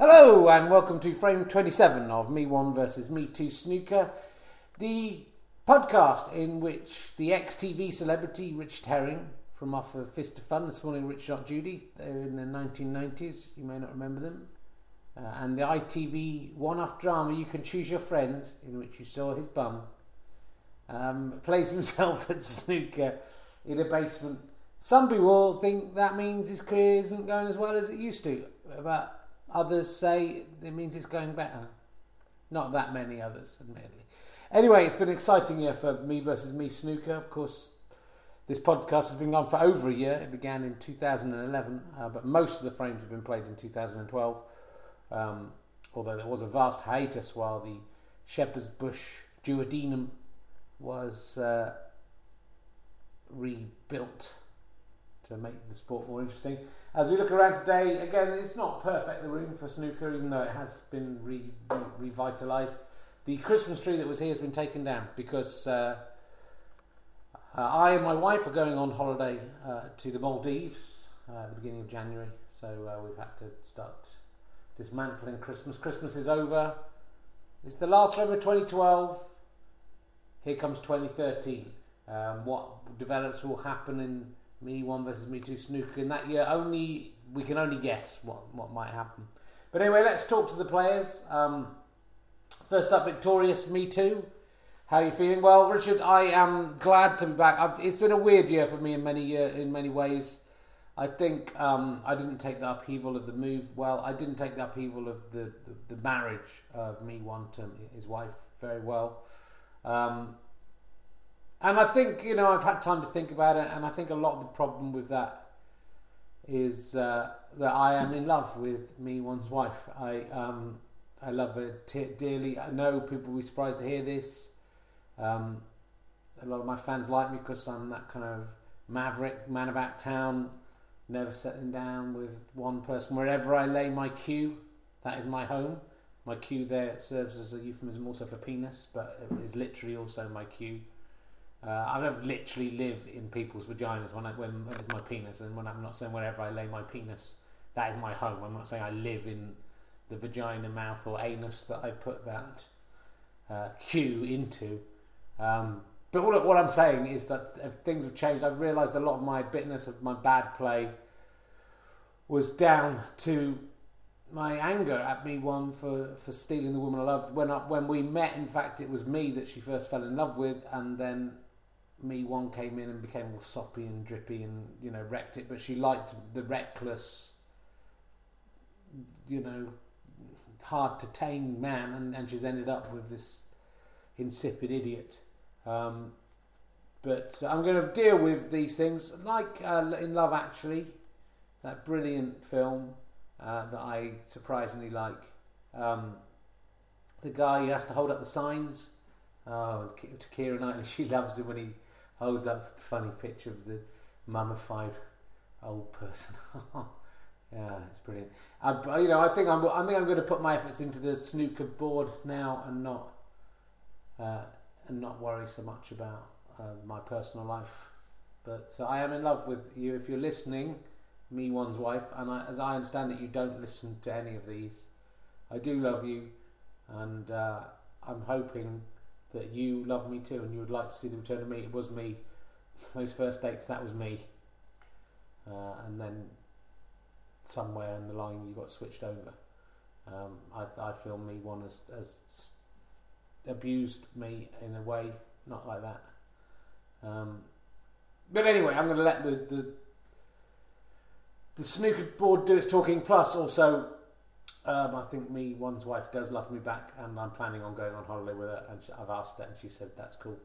Hello and welcome to frame 27 of Me One versus Me Two Snooker, the podcast in which the ex TV celebrity Richard Herring from off of Fist of Fun, this morning Rich Not Judy, they were in the 1990s, you may not remember them, uh, and the ITV one off drama You Can Choose Your Friend, in which you saw his bum, um, plays himself at snooker in a basement. Some people think that means his career isn't going as well as it used to, but Others say it means it's going better. Not that many others, admittedly. Anyway, it's been an exciting year for me versus me snooker. Of course, this podcast has been on for over a year. It began in 2011, uh, but most of the frames have been played in 2012. Um, although there was a vast hiatus while the Shepherd's Bush duodenum was uh, rebuilt to make the sport more interesting. As we look around today, again, it's not perfect, the room for snooker, even though it has been re- revitalised. The Christmas tree that was here has been taken down because uh, uh, I and my wife are going on holiday uh, to the Maldives uh, at the beginning of January, so uh, we've had to start dismantling Christmas. Christmas is over. It's the last frame of 2012. Here comes 2013. Um, what develops will happen in me one versus me two snooker in that year. Only we can only guess what what might happen. But anyway, let's talk to the players. Um, first up, victorious me too. How are you feeling? Well, Richard, I am glad to be back. I've, it's been a weird year for me in many year, in many ways. I think um, I didn't take the upheaval of the move well. I didn't take the upheaval of the, the, the marriage of me one to his wife very well. Um, and I think, you know, I've had time to think about it, and I think a lot of the problem with that is uh, that I am in love with me, one's wife. I um, I love her t- dearly. I know people will be surprised to hear this. Um, a lot of my fans like me because I'm that kind of maverick man about town, never settling down with one person. Wherever I lay my cue, that is my home. My cue there serves as a euphemism also for penis, but it is literally also my cue. Uh, I don't literally live in people's vaginas when I, when, it's my penis, and when I'm not saying wherever I lay my penis, that is my home. I'm not saying I live in the vagina, mouth, or anus that I put that uh, cue into. Um, but what, what I'm saying is that things have changed. I've realised a lot of my bitterness of my bad play was down to my anger at me one for, for stealing the woman I loved. When I, when we met, in fact, it was me that she first fell in love with, and then me one came in and became all soppy and drippy and you know wrecked it but she liked the reckless you know hard to tame man and, and she's ended up with this insipid idiot. Um, but I'm going to deal with these things like uh, in Love Actually that brilliant film uh, that I surprisingly like. Um, the guy who has to hold up the signs. Oh, to Keira Knightley she loves it when he holds up a funny picture of the mummified old person. yeah, it's brilliant. I, you know, I think I'm. I think I'm going to put my efforts into the snooker board now and not uh, and not worry so much about uh, my personal life. But uh, I am in love with you. If you're listening, me one's wife, and I, as I understand it, you don't listen to any of these. I do love you, and uh, I'm hoping that you love me too and you would like to see the return of me. It was me. Those first dates, that was me. Uh, and then somewhere in the line you got switched over. Um, I, I feel me one has, has abused me in a way, not like that. Um, but anyway, I'm going to let the, the the snooker board do its talking. Plus, also um, I think me, one's wife does love me back, and I'm planning on going on holiday with her. And she, I've asked her, and she said that's cool.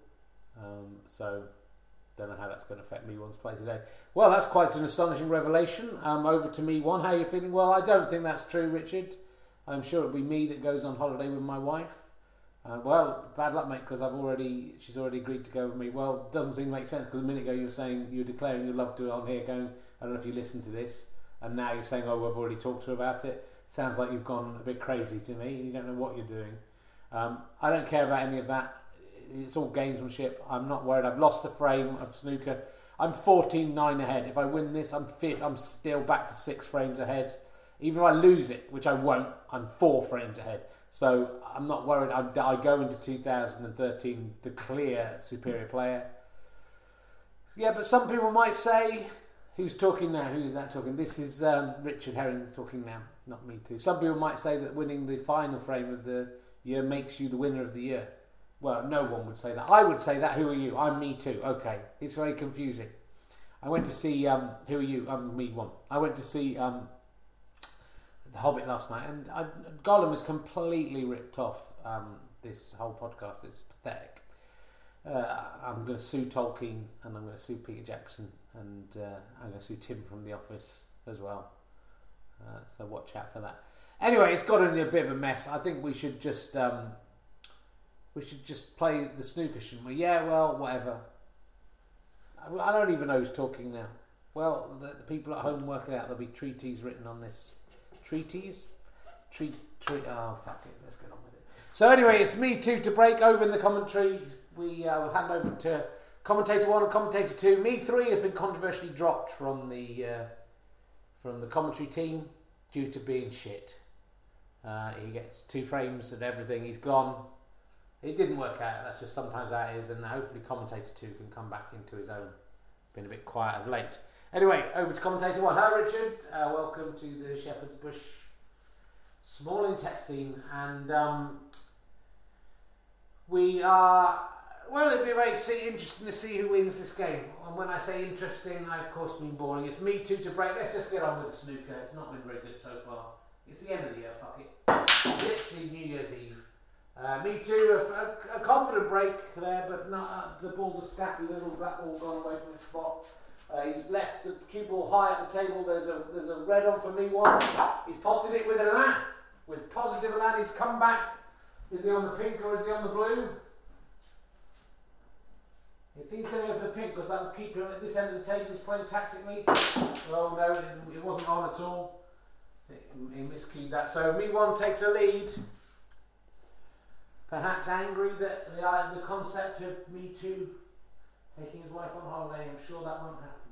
Um, so, don't know how that's going to affect me one's play today. Well, that's quite an astonishing revelation. Um, over to me one. How are you feeling? Well, I don't think that's true, Richard. I'm sure it'll be me that goes on holiday with my wife. Uh, well, bad luck, mate, because I've already she's already agreed to go with me. Well, doesn't seem to make sense because a minute ago you were saying you were declaring your love to her on here, going, I don't know if you listened to this, and now you're saying, oh, I've already talked to her about it sounds like you've gone a bit crazy to me. You don't know what you're doing. Um, I don't care about any of that. It's all gamesmanship. I'm not worried. I've lost a frame of snooker. I'm 14 9 ahead. If I win this, I'm fifth. I'm still back to six frames ahead. Even if I lose it, which I won't, I'm four frames ahead. So I'm not worried. I, I go into 2013 the clear superior player. Yeah, but some people might say, who's talking now? Who is that talking? This is um, Richard Herring talking now, not me too. Some people might say that winning the final frame of the year makes you the winner of the year. Well, no one would say that. I would say that. Who are you? I'm me too. Okay, it's very confusing. I went to see. Um, who are you? I'm me one. I went to see um, the Hobbit last night, and I, Gollum is completely ripped off um, this whole podcast. It's pathetic. Uh, I'm going to sue Tolkien, and I'm going to sue Peter Jackson, and uh, I'm going to sue Tim from The Office as well. Uh, so watch out for that. Anyway, it's got into a bit of a mess. I think we should just um, we should just play the snooker, shouldn't we? Yeah, well, whatever. I don't even know who's talking now. Well, the, the people at home work it out. There'll be treaties written on this treaties. Treat, treat. Oh, fuck it. Let's get on with it. So, anyway, it's me too to break over in the commentary. We uh, will hand over to commentator one and commentator two. Me three has been controversially dropped from the uh, from the commentary team due to being shit. Uh, he gets two frames and everything. He's gone. It didn't work out. That's just sometimes it is, and hopefully commentator two can come back into his own. Been a bit quiet of late. Anyway, over to commentator one. Hi, Richard. Uh, welcome to the Shepherd's Bush small intestine, and um, we are. Well, it'll be very interesting to see who wins this game. And when I say interesting, I of course mean boring. It's me too to break. Let's just get on with the snooker. It's not been very good so far. It's the end of the year. Fuck it. Literally New Year's Eve. Uh, me too. A, a, a, confident break there, but not uh, the ball's a scatty little. That ball gone away from the spot. Uh, he's left the cue ball high at the table. There's a there's a red on for me one. He's potted it with an elan. With positive elan, he's come back. Is he on the pink or is he on the blue? If he's going over the pink, because that will keep him at this end of the table, he's playing tactically. Oh no, it, it wasn't on at all. He, miskeyed that. So me one takes a lead. Perhaps angry that the, uh, the concept of me too taking his wife on holiday. I'm sure that won't happen.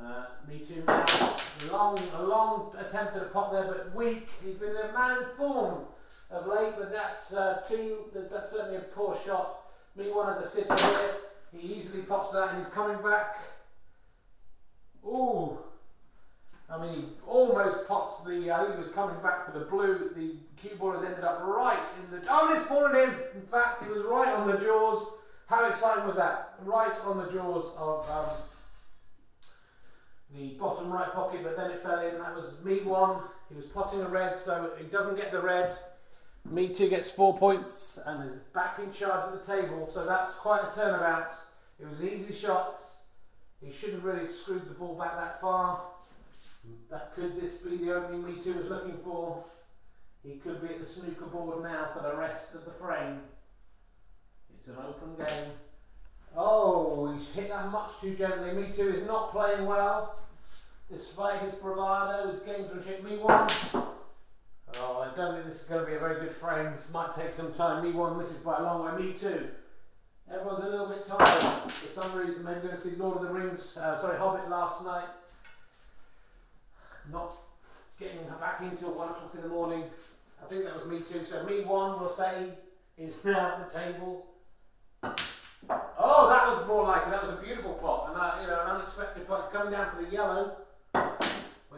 Uh, me too now. Long, a long attempt at a pot there, but weak. He's been a man form of late, but that's uh, two. That's certainly a poor shot. Me one as a sitter here. He easily pots that, and he's coming back. Ooh. I mean, he almost pots the. Think he was coming back for the blue. The cue ball has ended up right in the. Oh, it's fallen in. In fact, it was right on the jaws. How exciting was that? Right on the jaws of um, the bottom right pocket, but then it fell in. That was me one. He was potting a red, so he doesn't get the red. Me two gets four points and is back in charge of the table. So that's quite a turnabout. It was easy shots. He shouldn't really have screwed the ball back that far. That could this be the opening Me two was looking for? He could be at the snooker board now for the rest of the frame. It's an open game. Oh, he's hit that much too gently. Me too is not playing well. Despite his bravado, his gamesmanship. Me one. Oh, I don't think this is going to be a very good frame. This might take some time. Me one misses by a long way. Me too. Everyone's a little bit tired for some reason. Maybe going to see Lord of the Rings, uh, sorry, Hobbit last night. Not getting back into one o'clock in the morning. I think that was me too. So me one, we'll say, is now at the table. Oh, that was more like it. That was a beautiful pot, and uh, you know, an unexpected pot. It's coming down for the yellow,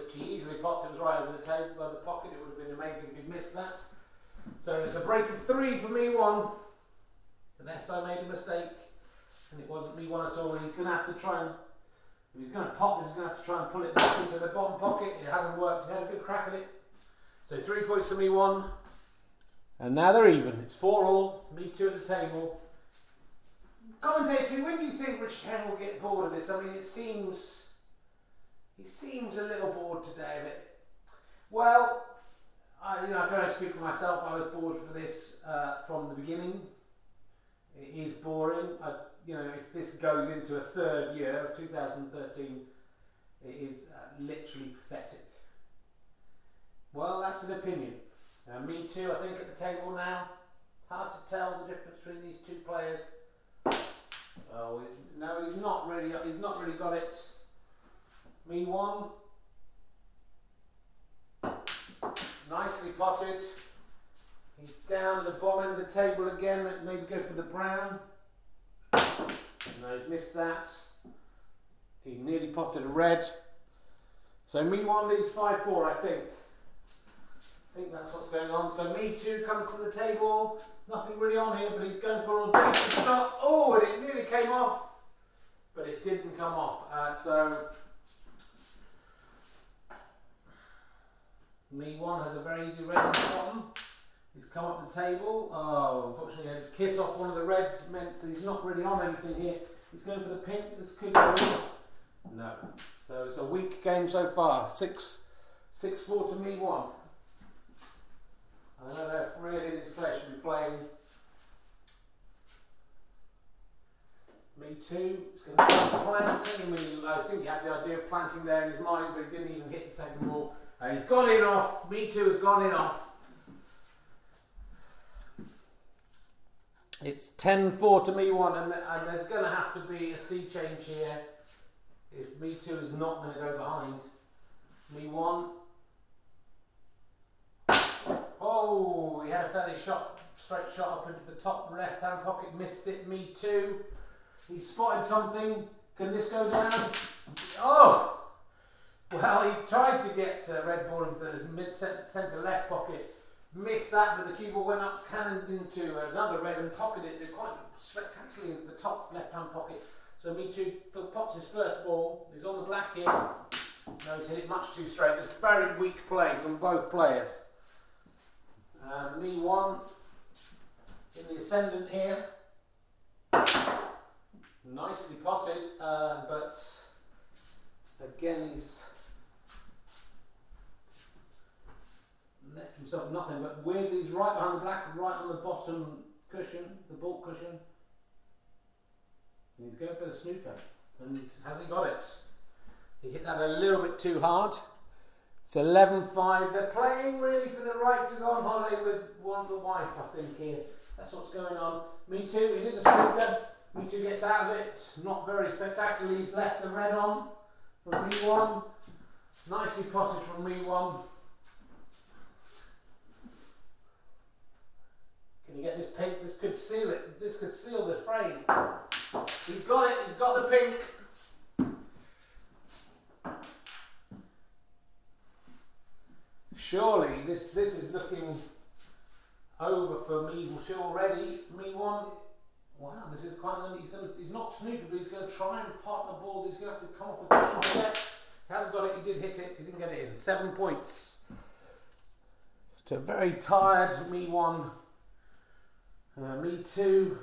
which he easily pots. It was right over the table, by the pocket. It would have been amazing if he'd missed that. So it's a break of three for me one. Unless I made a mistake, and it wasn't me one at all. He's going to have to try and. If he's going to pop, he's going to have to try and pull it back into the bottom pocket. It hasn't worked. He had a good crack at it. So three points for me one. And now they're even. It's four all. Me two at the table. Commentator, when do you think Rich Hen will get bored of this? I mean, it seems he seems a little bored today it. Well, I, you know, I can only speak for myself. I was bored for this uh, from the beginning. It is boring. I, you know, if this goes into a third year of 2013, it is uh, literally pathetic. Well, that's an opinion. Uh, me too. I think at the table now, hard to tell the difference between these two players. Oh, no, he's not really. He's not really got it. Me one. nicely potted. He's down at the bottom of the table again, maybe go for the brown. No, he's missed that. He nearly potted a red. So me one leads 5-4, I think. I think that's what's going on. So me two comes to the table. Nothing really on here, but he's going for a decent shot. Oh, and it nearly came off, but it didn't come off. Uh, so me one has a very easy red on the bottom. He's come up the table. Oh, unfortunately, he had to kiss off one of the reds. Meant that he's not really on anything here. He's going for the pink. This could in. No. So it's a weak game so far. Six, six four to me one. I don't know if really this player should be playing. Me too. He's going to start planting. I, mean, I think he had the idea of planting there in his mind, but he didn't even hit the second ball. Uh, he's gone in off. Me too has gone in off. It's 10-4 to me one, and, and there's going to have to be a sea change here if me two is not going to go behind. Me one. Oh, he had a fairly shot, straight shot up into the top left hand pocket, missed it. Me too. He spotted something. Can this go down? Oh! Well, he tried to get uh, red ball into the mid centre left pocket missed that, but the cue ball went up, cannoned into another red and pocketed it quite spectacularly in the top left-hand pocket. So me too, pots his first ball. He's on the black here. No, he's hit it much too straight. It's very weak play from both players. Uh, me one in the ascendant here. Nicely potted, uh, but again he's left himself nothing, but weirdly he's right behind the black right on the bottom cushion, the baulk cushion. And he's going for the snooker. And has he got it? He hit that a little bit too hard. It's 11 5. They're playing really for the right to go on holiday with one of the wife, I think, here. That's what's going on. Me too, it is a snooker. Me too gets out of it. Not very spectacular. He's left the red on from me one. Nicely potted from me one. Can you get this pink? This could seal it. This could seal the frame. He's got it. He's got the pink. Surely this this is looking over for me already. Me one. Wow, this is quite. He's, gonna, he's not snooker, but he's going to try and pot the ball. He's going to have to come off the cushion. He hasn't got it. He did hit it. He didn't get it in. Seven points. To a very tired me one. Uh, me too.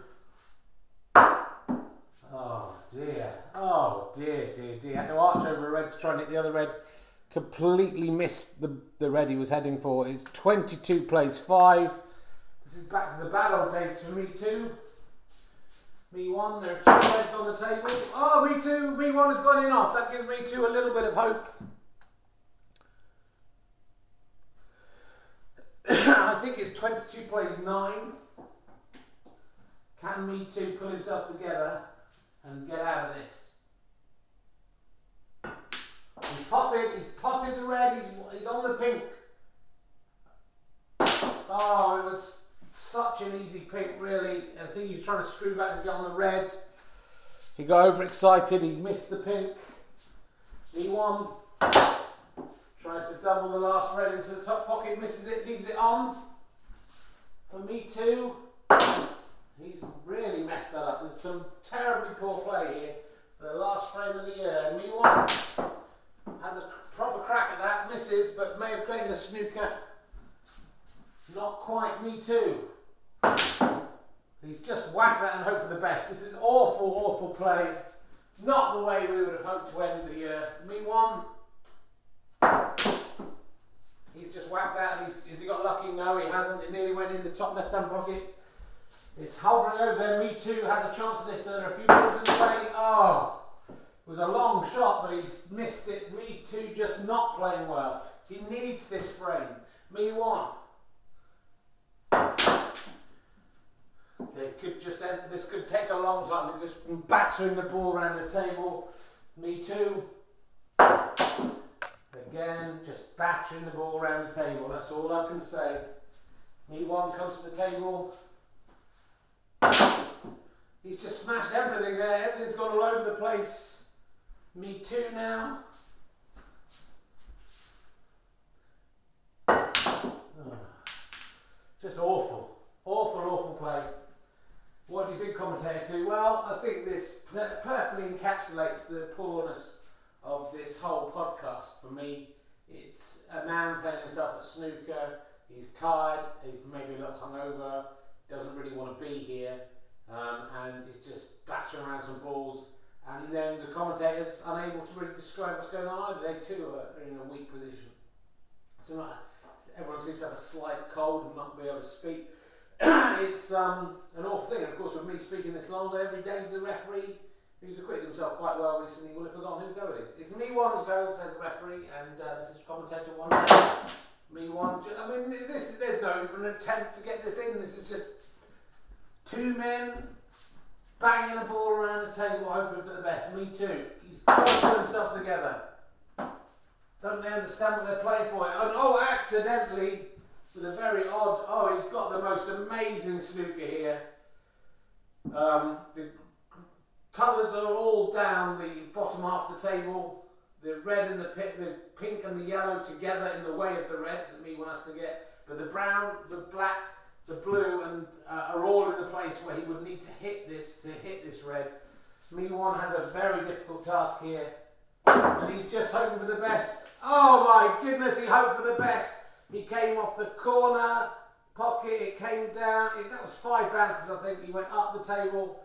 Oh dear. Oh dear, dear, dear. Had to arch over a red to try and hit the other red. Completely missed the, the red he was heading for. It's 22 plays 5. This is back to the bad old days for me too. Me one, there are two reds on the table. Oh, me two, me one has gone in off. That gives me two a little bit of hope. I think it's 22 plays 9. Can Me Too pull himself together and get out of this? He's potted, he's potted the red, he's, he's on the pink. Oh, it was such an easy pink, really. I think he was trying to screw back to get on the red. He got overexcited, he missed the pink. He won. Tries to double the last red into the top pocket, misses it, leaves it on. For me too. He's really messed that up. There's some terribly poor play here the last frame of the year. Me one has a proper crack at that, misses, but may have created a snooker. Not quite me too. He's just whacked that and hope for the best. This is awful, awful play. Not the way we would have hoped to end the year. One. He's just whacked that and he's, has he got lucky? No, he hasn't. It nearly went in the top left hand pocket. It's hovering over there. Me too has a chance of this. There are a few balls in the way. Oh, it was a long shot, but he's missed it. Me too just not playing well. He needs this frame. Me one. They could just end, this could take a long time. They're just battering the ball around the table. Me too. Again, just battering the ball around the table. That's all I can say. Me one comes to the table. He's just smashed everything there. Everything's gone all over the place. Me too now. Just awful. Awful, awful play. What do you think, commentator two? Well, I think this perfectly encapsulates the poorness of this whole podcast. For me, it's a man playing himself at snooker. He's tired. He's maybe a little hungover. Doesn't really want to be here, um, and he's just battering around some balls. And then the commentators unable to really describe what's going on either. They too are in a weak position. So everyone seems to have a slight cold and not be able to speak. it's um, an awful thing. Of course, with me speaking this long, every day to the referee, who's acquitted himself quite well recently, will have forgotten whose go it is. It's me one's go, says the referee, and uh, this is commentator one. me one. I mean, this there's no attempt to get this in. This is just two men banging a ball around the table, hoping for the best. Me too. He's put himself together. Don't they understand what they're playing for? And oh, accidentally, with a very odd. Oh, he's got the most amazing snooker here. Um, the colours are all down the bottom half of the table. The red and the, the pink and the yellow together in the way of the red that me wants to get. But the brown, the black, the blue, and uh, are all in the place where he would need to hit this to hit this red. Me one has a very difficult task here, and he's just hoping for the best. Oh my goodness, he hoped for the best. He came off the corner pocket, it came down. It, that was five bounces, I think. He went up the table,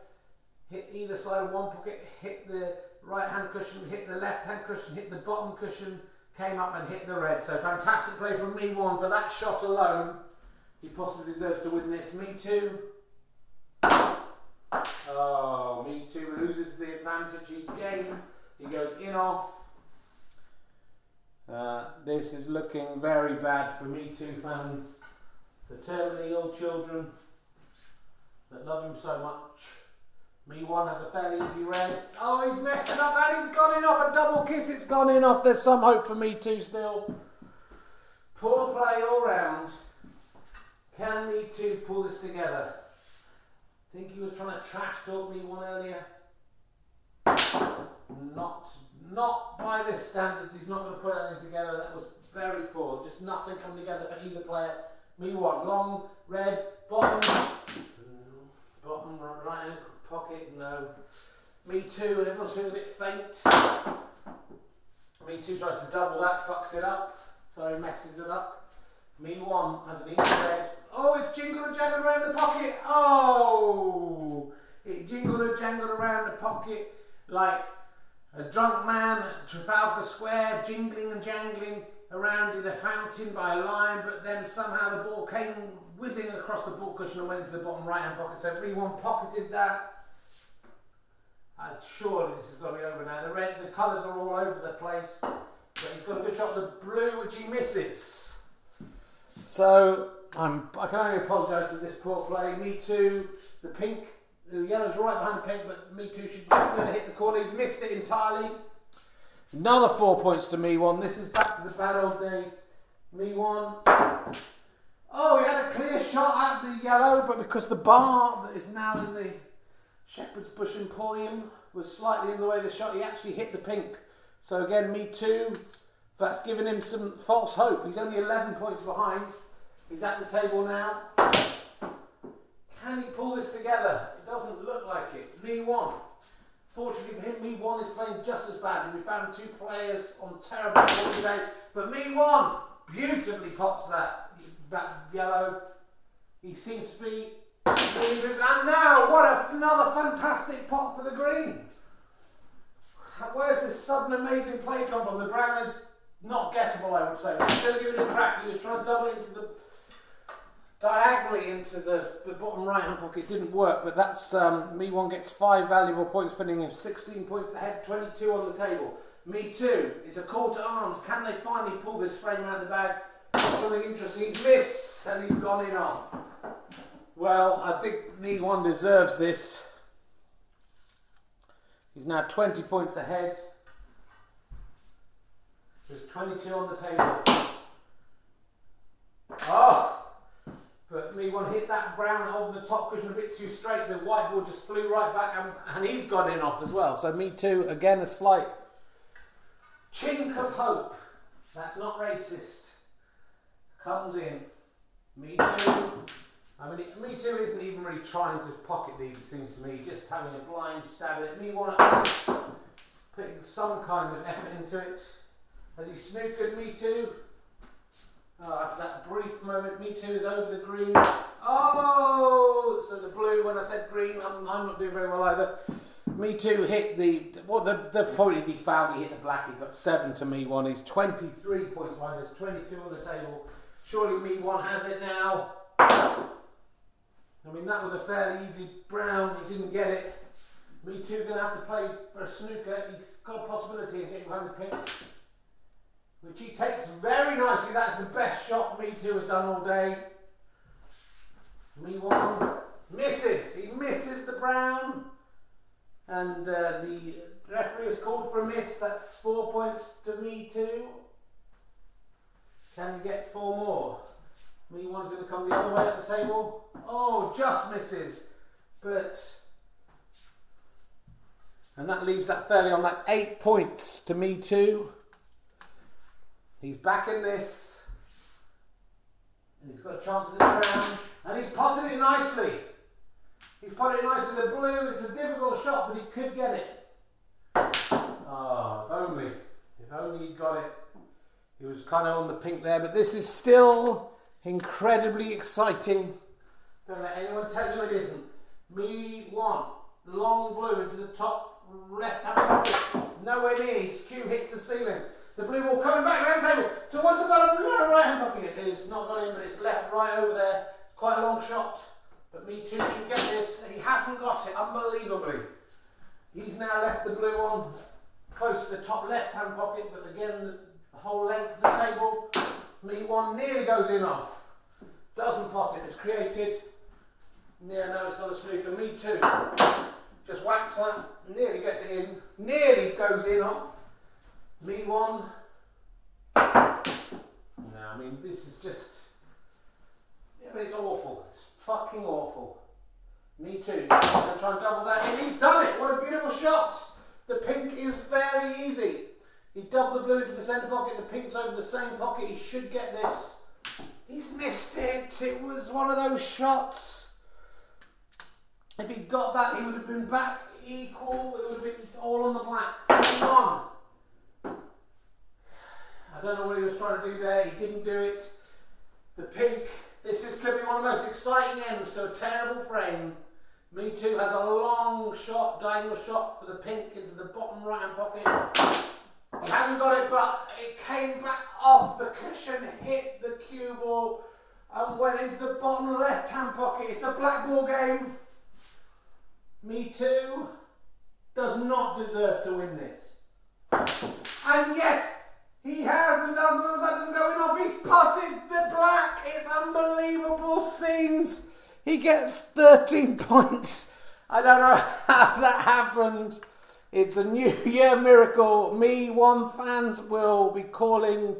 hit either side of one pocket, hit the right hand cushion, hit the left hand cushion, hit the bottom cushion, came up and hit the red. So fantastic play from me one for that shot alone. He possibly deserves to win this. Me too. Oh, me too loses the advantage he gained. He goes in off. Uh, this is looking very bad for Me Too fans, the terminally ill children that love him so much. Me one has a fairly easy red. Oh, he's messing up and he's gone in off a double kiss. It's gone in off. There's some hope for Me Too still. Poor play all round. Can Me Too pull this together? Think he was trying to trash talk me one earlier. Not not by this standards, he's not going to put anything together. That was very poor. Just nothing coming together for either player. Me one, long, red, bottom, bottom right hand pocket, no. Me too, everyone's feeling a bit faint. Me two tries to double that, fucks it up, so messes it up. Me one has an easy red. Oh, it's jingled and jangled around the pocket. Oh, it jingled and jangled around the pocket like a drunk man at Trafalgar Square, jingling and jangling around in a fountain by a line, but then somehow the ball came whizzing across the baulk cushion and went into the bottom right hand pocket. So 3 1 pocketed that. And surely this is going to be over now. The red, the colours are all over the place, but he's got a good shot the blue, which he misses. So I'm, I can only apologise for this poor play. Me too. The pink the yellow's right behind the pink, but Me Too should just going to hit the corner. He's missed it entirely. Another four points to Me One. This is back to the bad old days. Me One. Oh, he had a clear shot at the yellow, but because the bar that is now in the Shepherd's Bush Emporium was slightly in the way of the shot, he actually hit the pink. So again, Me Too. That's given him some false hope. He's only 11 points behind. He's at the table now. Can he pull this together? It doesn't look like it. Me one. Fortunately for him, Me one is playing just as badly. We found two players on terrible form today, but Me one beautifully pots that that yellow. He seems to be and now what a, another fantastic pot for the green. Where's this sudden amazing play come from? The brown is not gettable, I would say. He's going to give it a crack. He was trying to double it into the diagonally into the, the bottom right hand pocket didn't work, but that's um, me one gets five valuable points, putting him 16 points ahead, 22 on the table. Me too. It's a call to arms. Can they finally pull this frame out of the bag? Something interesting. He's missed and he's gone in off. Well, I think me one deserves this. He's now 20 points ahead. There's 22 on the table. Oh! But me one hit that brown on the top cushion a bit too straight. The white ball just flew right back, and, and he's gone in off as well. So me too. Again, a slight chink of hope. That's not racist. Comes in. Me too. I mean, it, me too isn't even really trying to pocket these. It seems to me, just having a blind stab at it. Me one putting some kind of effort into it. Has he snookered me too? Oh, after that brief moment, me too is over the green. Oh, so the blue. When I said green, I'm, I'm not doing very well either. Me too hit the. Well, the the point is he fouled. He hit the black. He got seven to me one. He's 23 points behind. There's 22 on the table. Surely me one has it now. I mean, that was a fairly easy brown. He didn't get it. Me too going to have to play for a snooker. He's got a possibility of getting behind the pink which he takes very nicely. That's the best shot Me Too has done all day. Me one misses. He misses the brown, and uh, the referee has called for a miss. That's four points to Me Too. Can he get four more? Me one's going to come the other way at the table. Oh, just misses, but. And that leaves that fairly on. That's eight points to me too. He's back in this. And he's got a chance at the ground. And he's potted it nicely. He's potted it nicely. The blue, it's a difficult shot, but he could get it. Oh, if only. If only he got it. He was kind of on the pink there, but this is still incredibly exciting. Don't let anyone tell you it isn't. Me one. Long blue into the top left hand pocket. Nowhere near. His cue hits the ceiling. The blue ball coming back around the table towards the bottom right hand pocket. It is not got in, but it's left right over there. Quite a long shot. But me too should get this. He hasn't got it, unbelievably. He's now left the blue on close to the top left hand pocket, but again, the whole length of the table. Me one nearly goes in off. Doesn't pot it. It's created. Yeah, no, it's not a snooker. Me too. Just whacks that. Nearly gets it in. Nearly goes in off. Me one. No, I mean, this is just. It's awful. It's fucking awful. Me too. I'm try and double that in. He's done it. What a beautiful shot. The pink is fairly easy. He doubled the blue into the centre pocket. The pink's over the same pocket. He should get this. He's missed it. It was one of those shots. If he got that, he would have been back equal. It would have been all on the black. He won. I don't know what he was trying to do there. He didn't do it. The pink. This is could be one of the most exciting ends to a terrible frame. Me Too has a long shot, diagonal shot for the pink into the bottom right hand pocket. He hasn't got it, but it came back off the cushion, hit the cue ball, and went into the bottom left hand pocket. It's a black ball game. Me Too does not deserve to win this. And yet, he has, and that doesn't go in off. He's potted the black. It's unbelievable scenes. He gets 13 points. I don't know how that happened. It's a New Year miracle. Me, one fans will be calling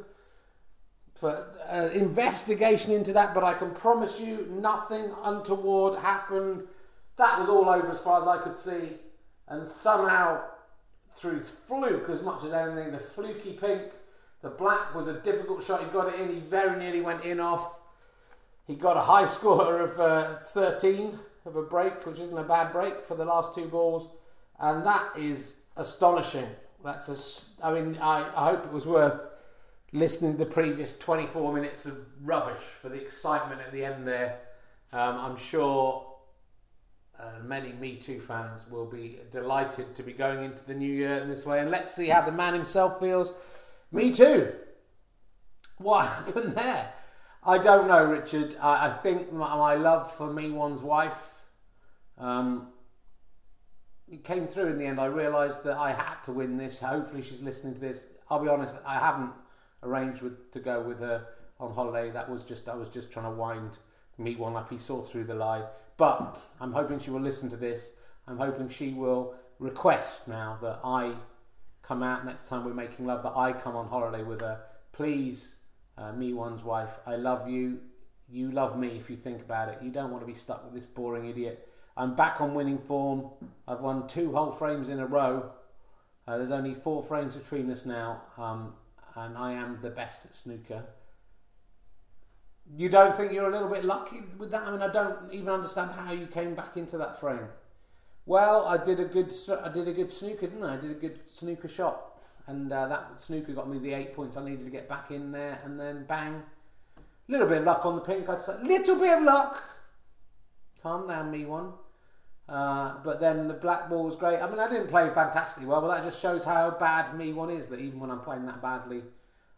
for an investigation into that, but I can promise you nothing untoward happened. That was all over as far as I could see. And somehow, through fluke as much as anything, the fluky pink the black was a difficult shot. He got it in. He very nearly went in off. He got a high score of uh, 13 of a break, which isn't a bad break for the last two balls. And that is astonishing. That's a, I mean, I, I hope it was worth listening to the previous 24 minutes of rubbish for the excitement at the end there. Um, I'm sure uh, many Me Too fans will be delighted to be going into the new year in this way. And let's see how the man himself feels. Me too. What happened there? I don't know, Richard. I, I think my, my, love for me one's wife um, it came through in the end. I realised that I had to win this. Hopefully, she's listening to this. I'll be honest, I haven't arranged with, to go with her on holiday. That was just I was just trying to wind me one up. He saw through the lie, but I'm hoping she will listen to this. I'm hoping she will request now that I come out next time we're making love that I come on holiday with her. Please, uh, me one's wife, I love you. You love me if you think about it. You don't want to be stuck with this boring idiot. I'm back on winning form. I've won two whole frames in a row. Uh, there's only four frames between us now, um, and I am the best at snooker. You don't think you're a little bit lucky with that? I mean, I don't even understand how you came back into that frame. Well, I did a good, I did a good snooker, didn't I? I did a good snooker shot, and uh, that snooker got me the eight points I needed to get back in there, and then bang, little bit of luck on the pink. I'd say little bit of luck. Calm down, me one. Uh, but then the black ball was great. I mean, I didn't play fantastically well, but that just shows how bad me one is. That even when I'm playing that badly,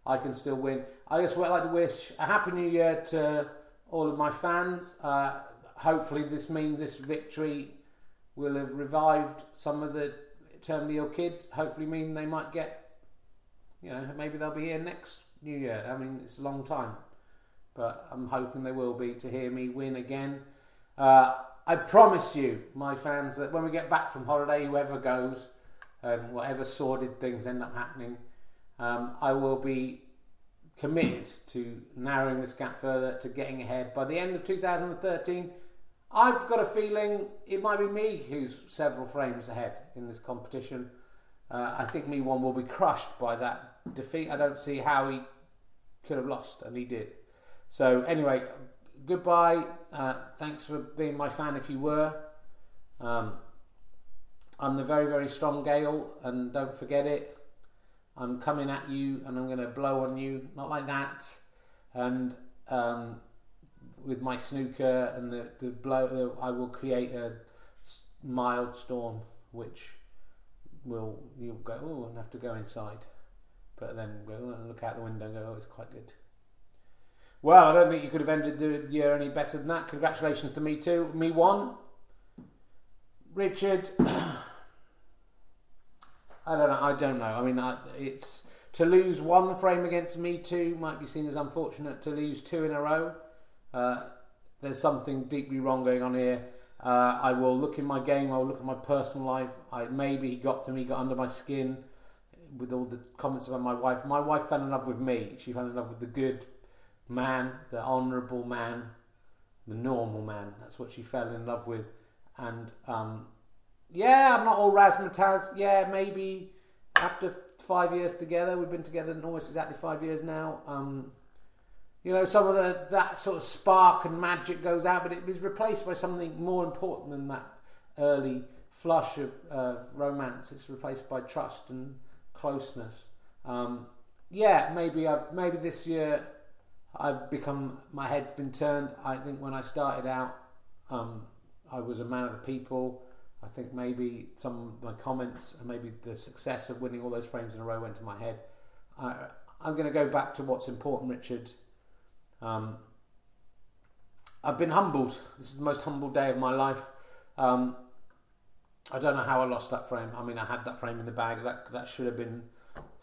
I can still win. I just would like to wish a happy new year to all of my fans. Uh, hopefully, this means this victory will have revived some of the terminally ill kids. Hopefully, mean they might get, you know, maybe they'll be here next New Year. I mean, it's a long time, but I'm hoping they will be to hear me win again. Uh, I promise you, my fans, that when we get back from holiday, whoever goes and whatever sordid things end up happening, um, I will be committed to narrowing this gap further, to getting ahead. By the end of 2013, I've got a feeling it might be me who's several frames ahead in this competition. Uh, I think me one will be crushed by that defeat. I don't see how he could have lost, and he did. So, anyway, goodbye. Uh, thanks for being my fan if you were. Um, I'm the very, very strong Gale, and don't forget it. I'm coming at you and I'm going to blow on you, not like that. And um, with my snooker and the, the blow, the, I will create a mild storm, which will you'll go, oh, and have to go inside. But then go and look out the window and go, oh, it's quite good. Well, I don't think you could have ended the year any better than that. Congratulations to me too. Me one. Richard. I don't know. I don't know. I mean, I, it's to lose one frame against me too might be seen as unfortunate. To lose two in a row, uh, there's something deeply wrong going on here. Uh, I will look in my game. I will look at my personal life. I maybe he got to me, got under my skin with all the comments about my wife. My wife fell in love with me. She fell in love with the good man, the honourable man, the normal man. That's what she fell in love with. And um, yeah, I'm not all razzmatazz. Yeah, maybe after five years together, we've been together almost exactly five years now. Um, you know, some of the that sort of spark and magic goes out, but it is replaced by something more important than that early flush of romance. It's replaced by trust and closeness. Um, yeah, maybe I've, maybe this year I've become my head's been turned. I think when I started out, um, I was a man of the people. I think maybe some of my comments and maybe the success of winning all those frames in a row went to my head. I, I'm going to go back to what's important, Richard. Um, I've been humbled. This is the most humble day of my life. Um, I don't know how I lost that frame. I mean, I had that frame in the bag. That that should have been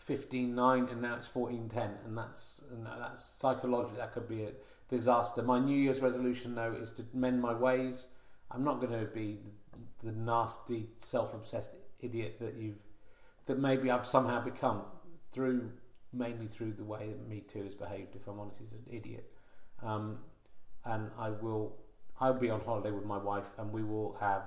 15-9 and now it's 14-10 and that's and that's psychologically that could be a disaster my new year's resolution though is to mend my ways i'm not going to be the, the nasty self-obsessed idiot that you've that maybe i've somehow become through mainly through the way that me too has behaved if i'm honest he's an idiot um, and i will i'll be on holiday with my wife and we will have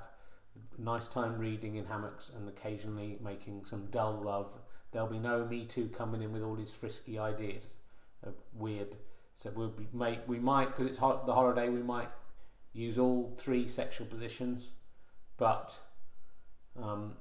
a nice time reading in hammocks and occasionally making some dull love There'll be no Me Too coming in with all these frisky ideas, uh, weird. So we'll be mate. We might because it's the holiday. We might use all three sexual positions, but um,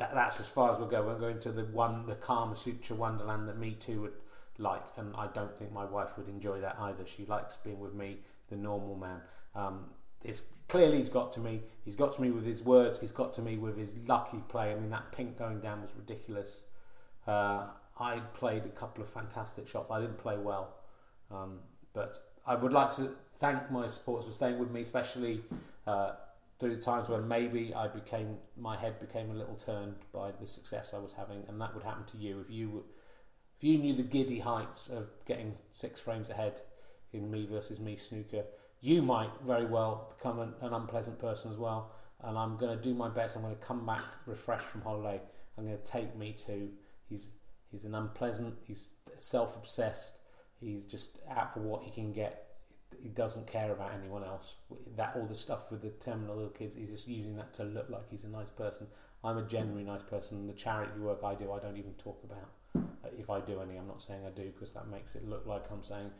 that, that's as far as we'll go. We're going to the one, the Kama Sutra wonderland that Me Too would like, and I don't think my wife would enjoy that either. She likes being with me, the normal man. Um, it's clearly he's got to me. He's got to me with his words. He's got to me with his lucky play. I mean, that pink going down was ridiculous. Uh, I played a couple of fantastic shots. I didn't play well, um, but I would like to thank my supporters for staying with me, especially uh, through the times when maybe I became my head became a little turned by the success I was having, and that would happen to you if you if you knew the giddy heights of getting six frames ahead in me versus me snooker you might very well become an, an unpleasant person as well. And I'm going to do my best. I'm going to come back refreshed from holiday I'm going to take Me Too. He's he's an unpleasant. He's self-obsessed. He's just out for what he can get. He doesn't care about anyone else. That all the stuff with the terminal little kids, he's just using that to look like he's a nice person. I'm a genuinely nice person. The charity work I do, I don't even talk about. If I do any, I'm not saying I do because that makes it look like I'm saying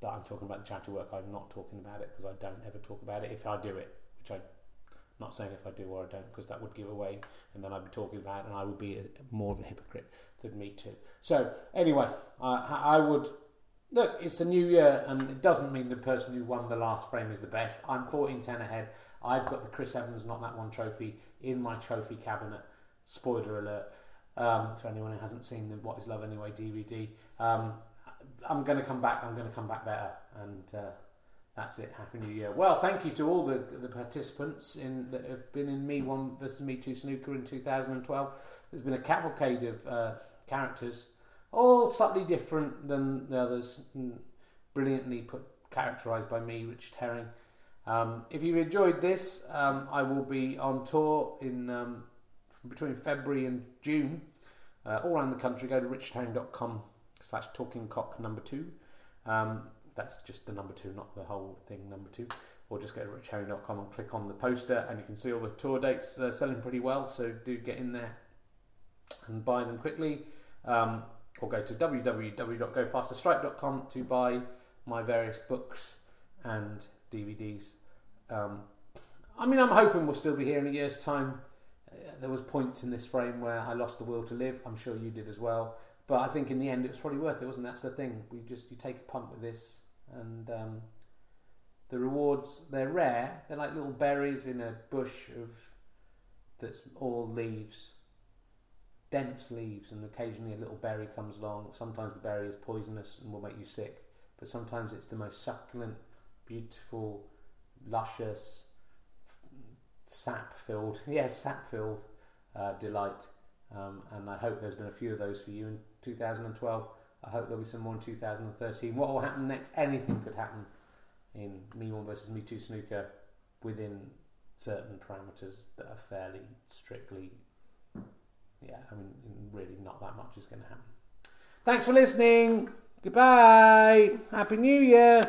that I'm talking about the charity work. I'm not talking about it because I don't ever talk about it if I do it, which I'm not saying if I do or I don't, because that would give away, and then I'd be talking about it, and I would be a, more of a hypocrite than Me Two. So anyway, I, I would look. It's a new year, and it doesn't mean the person who won the last frame is the best. I'm 14-10 ahead. I've got the Chris Evans Not That One trophy in my trophy cabinet. Spoiler alert um, for anyone who hasn't seen the What Is Love Anyway DVD. Um, I'm going to come back. I'm going to come back better, and uh, that's it. Happy New Year. Well, thank you to all the the participants in that have been in Me One versus Me Two Snooker in 2012. There's been a cavalcade of uh, characters, all slightly different than the others, brilliantly put characterised by me, Richard Herring. Um, if you enjoyed this, um, I will be on tour in um, between February and June, uh, all around the country. Go to richardherring.com slash talkingcock number two. Um, that's just the number two, not the whole thing number two. Or just go to richherring.com and click on the poster, and you can see all the tour dates uh, selling pretty well. So do get in there and buy them quickly. Um, or go to www.gofasterstripe.com to buy my various books and DVDs. Um, I mean, I'm hoping we'll still be here in a year's time. Uh, there was points in this frame where I lost the will to live. I'm sure you did as well. But I think in the end it was probably worth it, wasn't it? That's the thing. We just you take a pump with this, and um, the rewards they're rare. They're like little berries in a bush of that's all leaves, dense leaves, and occasionally a little berry comes along. Sometimes the berry is poisonous and will make you sick, but sometimes it's the most succulent, beautiful, luscious, sap-filled, yes, sap-filled uh, delight. Um, and I hope there's been a few of those for you in 2012. I hope there'll be some more in 2013. What will happen next? Anything could happen in Me One versus Me Two snooker within certain parameters that are fairly strictly. Yeah, I mean, really, not that much is going to happen. Thanks for listening. Goodbye. Happy New Year.